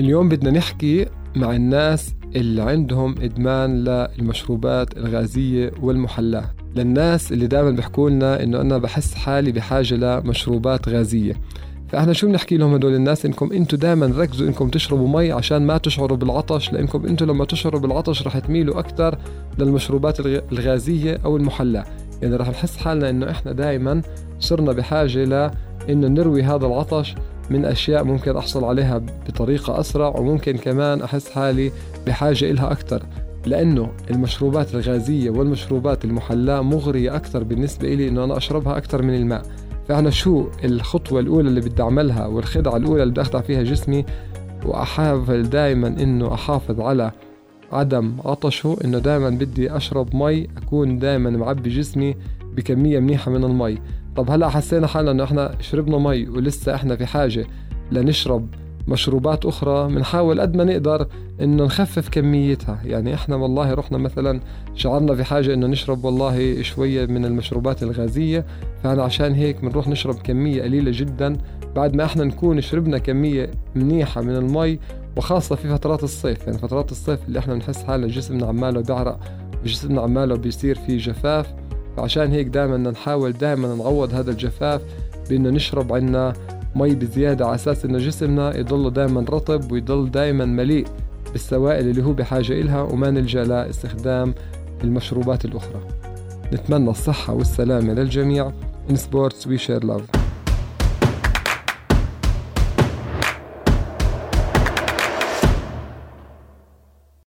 اليوم بدنا نحكي مع الناس اللي عندهم إدمان للمشروبات الغازية والمحلاه للناس اللي دائما بيحكوا لنا إنه أنا بحس حالي بحاجة لمشروبات غازية. فإحنا شو بنحكي لهم هدول الناس؟ إنكم أنتم دائما ركزوا إنكم تشربوا مي عشان ما تشعروا بالعطش لإنكم أنتم لما تشعروا بالعطش رح تميلوا أكثر للمشروبات الغازية أو المحلاه يعني رح نحس حالنا إنه إحنا دائما صرنا بحاجة ل إنه نروي هذا العطش من أشياء ممكن أحصل عليها بطريقة أسرع وممكن كمان أحس حالي بحاجة إلها أكثر لأنه المشروبات الغازية والمشروبات المحلاة مغرية أكثر بالنسبة إلي إنه أنا أشربها أكثر من الماء. فأنا شو الخطوة الأولى اللي بدي أعملها والخدعة الأولى اللي بدي أخدع فيها جسمي؟ وأحاول دائما إنه أحافظ على عدم عطشه إنه دائما بدي أشرب مي أكون دائما معبي جسمي بكمية منيحة من المي. طب هلا حسينا حالنا إنه إحنا شربنا مي ولسه إحنا في حاجة لنشرب مشروبات أخرى بنحاول قد ما نقدر إنه نخفف كميتها. يعني إحنا والله رحنا مثلا شعرنا في حاجة إنه نشرب والله شوية من المشروبات الغازية فأنا عشان هيك بنروح نشرب كمية قليلة جدا بعد ما إحنا نكون شربنا كمية منيحة من المي وخاصة في فترات الصيف. يعني فترات الصيف اللي إحنا بنحس حالنا جسمنا عماله بيعرق وجسمنا عماله بيصير فيه جفاف. فعشان هيك دائما نحاول دائما نعوض هذا الجفاف بأنه نشرب عنا مي بزيادة على أساس إنه جسمنا يضل دائما رطب ويضل دائما مليء بالسوائل اللي هو بحاجة إلها وما نلجأ لاستخدام المشروبات الأخرى. نتمنى الصحة والسلامة للجميع. In sports we share love.